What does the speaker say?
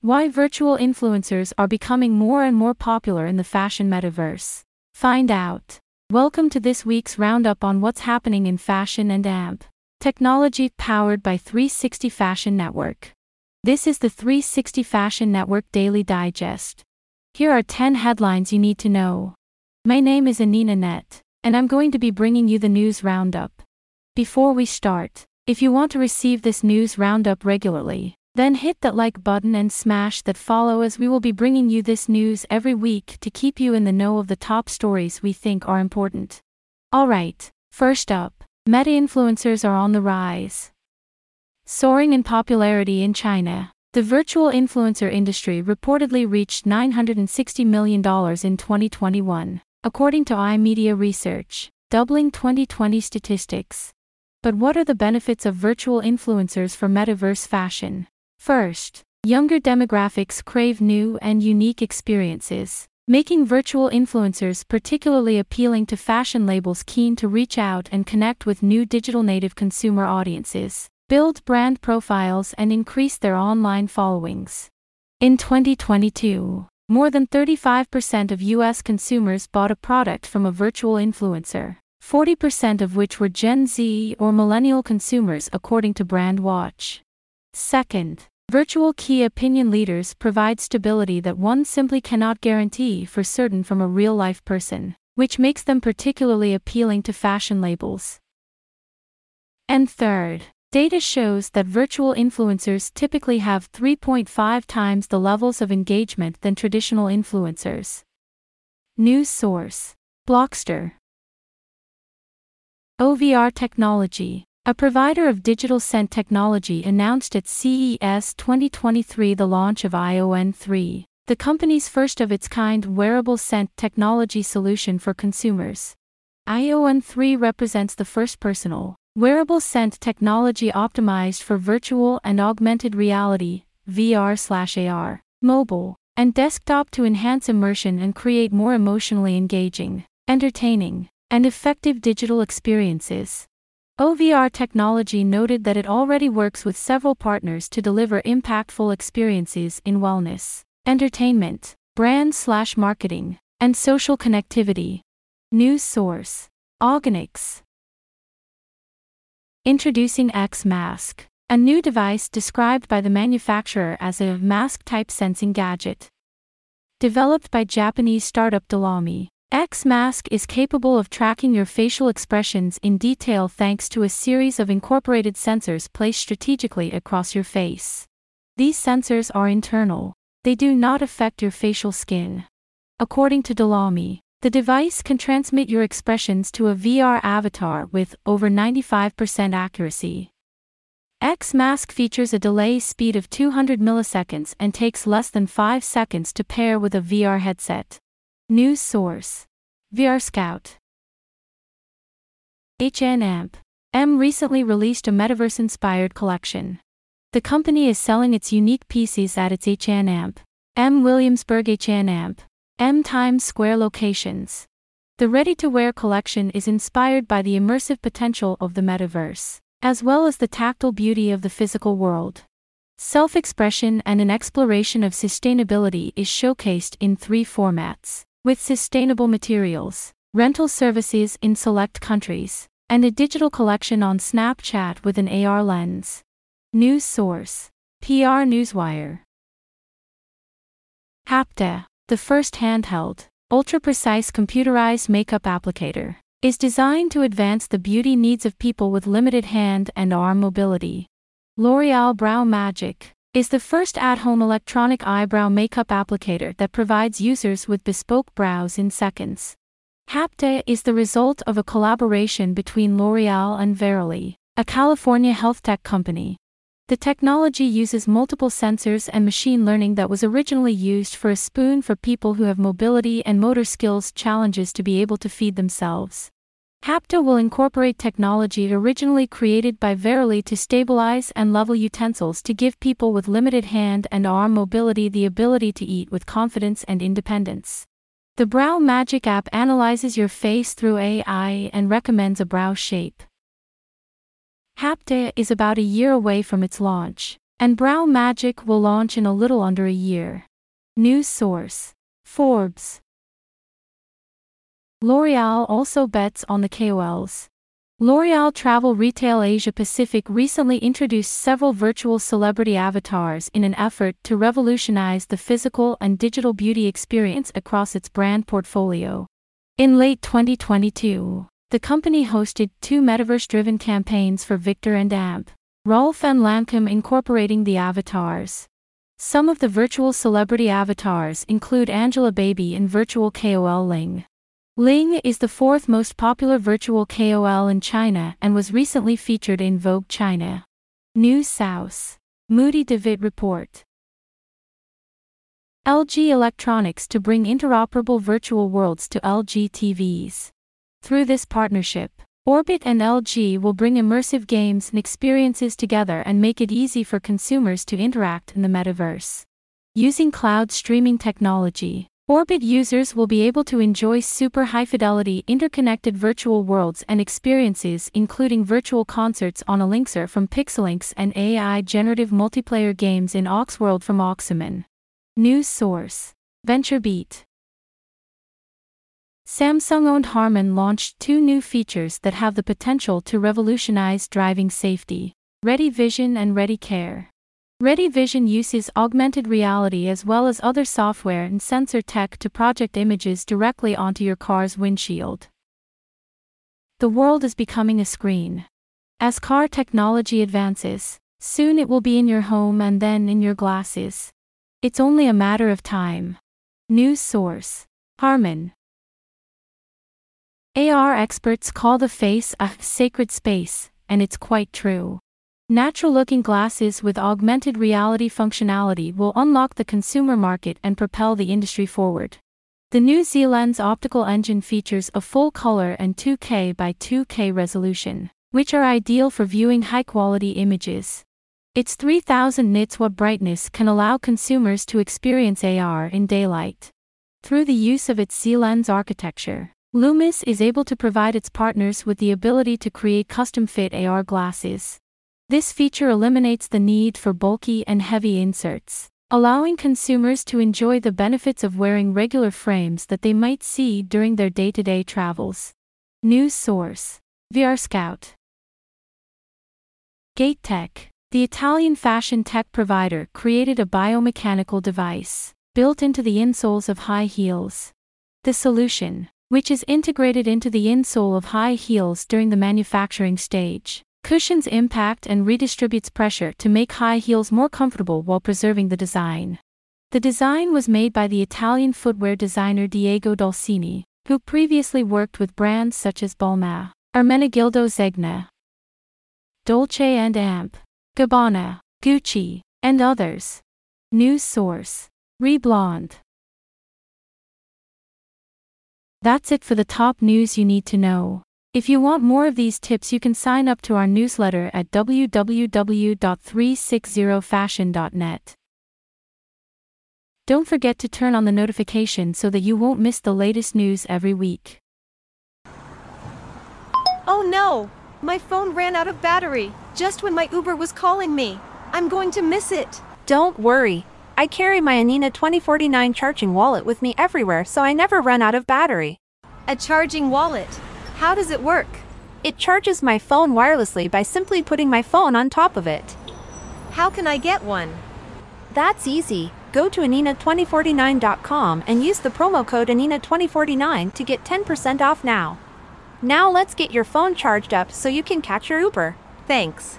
Why virtual influencers are becoming more and more popular in the fashion metaverse. Find out. Welcome to this week's roundup on what's happening in fashion and AMP. Technology powered by 360 Fashion Network. This is the 360 Fashion Network Daily Digest. Here are 10 headlines you need to know. My name is Anina Net, and I'm going to be bringing you the news roundup. Before we start, if you want to receive this news roundup regularly, then hit that like button and smash that follow as we will be bringing you this news every week to keep you in the know of the top stories we think are important. Alright, first up, meta influencers are on the rise. Soaring in popularity in China, the virtual influencer industry reportedly reached $960 million in 2021, according to iMedia Research, doubling 2020 statistics. But what are the benefits of virtual influencers for metaverse fashion? First, younger demographics crave new and unique experiences, making virtual influencers particularly appealing to fashion labels keen to reach out and connect with new digital native consumer audiences, build brand profiles, and increase their online followings. In 2022, more than 35% of US consumers bought a product from a virtual influencer. 40% of which were Gen Z or millennial consumers according to Brandwatch. Second, virtual key opinion leaders provide stability that one simply cannot guarantee for certain from a real life person, which makes them particularly appealing to fashion labels. And third, data shows that virtual influencers typically have 3.5 times the levels of engagement than traditional influencers. News source Blockster OVR Technology, a provider of digital scent technology, announced at CES 2023 the launch of ION 3, the company's first of its kind wearable scent technology solution for consumers. ION 3 represents the first personal, wearable scent technology optimized for virtual and augmented reality, VR/AR, mobile, and desktop to enhance immersion and create more emotionally engaging, entertaining, and effective digital experiences. OVR Technology noted that it already works with several partners to deliver impactful experiences in wellness, entertainment, brand slash marketing, and social connectivity. News source Auganix. Introducing X Mask, a new device described by the manufacturer as a mask type sensing gadget. Developed by Japanese startup Dolami, X-Mask is capable of tracking your facial expressions in detail thanks to a series of incorporated sensors placed strategically across your face. These sensors are internal, they do not affect your facial skin. According to Dolami, the device can transmit your expressions to a VR avatar with over 95% accuracy. X-Mask features a delay speed of 200 milliseconds and takes less than 5 seconds to pair with a VR headset. News source VR Scout. HNAMP. M recently released a metaverse inspired collection. The company is selling its unique pieces at its HNAMP. M Williamsburg HNAMP. M Times Square locations. The ready to wear collection is inspired by the immersive potential of the metaverse, as well as the tactile beauty of the physical world. Self expression and an exploration of sustainability is showcased in three formats with sustainable materials, rental services in select countries, and a digital collection on Snapchat with an AR lens. News source PR Newswire. Hapta, the first handheld, ultra precise computerized makeup applicator, is designed to advance the beauty needs of people with limited hand and arm mobility. L'Oreal Brow Magic, is the first at-home electronic eyebrow makeup applicator that provides users with bespoke brows in seconds. Hapta is the result of a collaboration between L'Oreal and Verily, a California health tech company. The technology uses multiple sensors and machine learning that was originally used for a spoon for people who have mobility and motor skills challenges to be able to feed themselves. Hapta will incorporate technology originally created by Verily to stabilize and level utensils to give people with limited hand and arm mobility the ability to eat with confidence and independence. The Brow Magic app analyzes your face through AI and recommends a brow shape. Hapta is about a year away from its launch, And Brow Magic will launch in a little under a year. News source Forbes. L'Oreal also bets on the KOLs. L'Oreal Travel Retail Asia Pacific recently introduced several virtual celebrity avatars in an effort to revolutionize the physical and digital beauty experience across its brand portfolio. In late 2022, the company hosted two metaverse driven campaigns for Viktor and AMP, Rolf and Lancome incorporating the avatars. Some of the virtual celebrity avatars include Angelababy and virtual KOL Ling. Ling is the fourth most popular virtual KOL in China and was recently featured in Vogue China. News South. Moodie Davitt Report. LG Electronics to bring interoperable virtual worlds to LG TVs. Through this partnership, Orbit and LG will bring immersive games and experiences together and make it easy for consumers to interact in the metaverse. Using cloud streaming technology, Orbit users will be able to enjoy super high fidelity interconnected virtual worlds and experiences, including virtual concerts on Elixir from Pixelynx and AI generative multiplayer games in Oxworld from Oxymen. News source VentureBeat. Samsung owned Harman launched two new features that have the potential to revolutionize driving safety Ready Vision and Ready Care. Ready Vision uses augmented reality as well as other software and sensor tech to project images directly onto your car's windshield. The world is becoming a screen. As car technology advances, soon it will be in your home and then in your glasses. It's only a matter of time. News source Harman. AR experts call the face a sacred space, and it's quite true. Natural looking glasses with augmented reality functionality will unlock the consumer market and propel the industry forward. The new Z-Lens optical engine features a full color and 2K by 2K resolution, which are ideal for viewing high quality images. Its 3000 nits watt brightness can allow consumers to experience AR in daylight. Through the use of its Z-Lens architecture, Lumus is able to provide its partners with the ability to create custom fit AR glasses. This feature eliminates the need for bulky and heavy inserts, allowing consumers to enjoy the benefits of wearing regular frames that they might see during their day to day travels. News source VR Scout. Gate Tech, the Italian fashion tech provider, created a biomechanical device built into the insoles of high heels. The solution, which is integrated into the insole of high heels during the manufacturing stage, cushions impact and redistributes pressure to make high heels more comfortable while preserving the design. The design was made by the Italian footwear designer Diego Dolcini, who previously worked with brands such as Balmain, Ermenegildo Zegna, Dolce Amp, Gabbana, Gucci, and others. News source Reblond. That's it for the top news you need to know. If you want more of these tips, you can sign up to our newsletter at www.360fashion.net. Don't forget to turn on the notification so that you won't miss the latest news every week. Oh no! My phone ran out of battery just when my Uber was calling me. I'm going to miss it. Don't worry. I carry my Anina 2049 charging wallet with me everywhere so I never run out of battery. A charging wallet. How does it work? It charges my phone wirelessly by simply putting my phone on top of it. How can I get one? That's easy. Go to Anina2049.com and use the promo code Anina2049 to get 10% off now. Now let's get your phone charged up so you can catch your Uber. Thanks.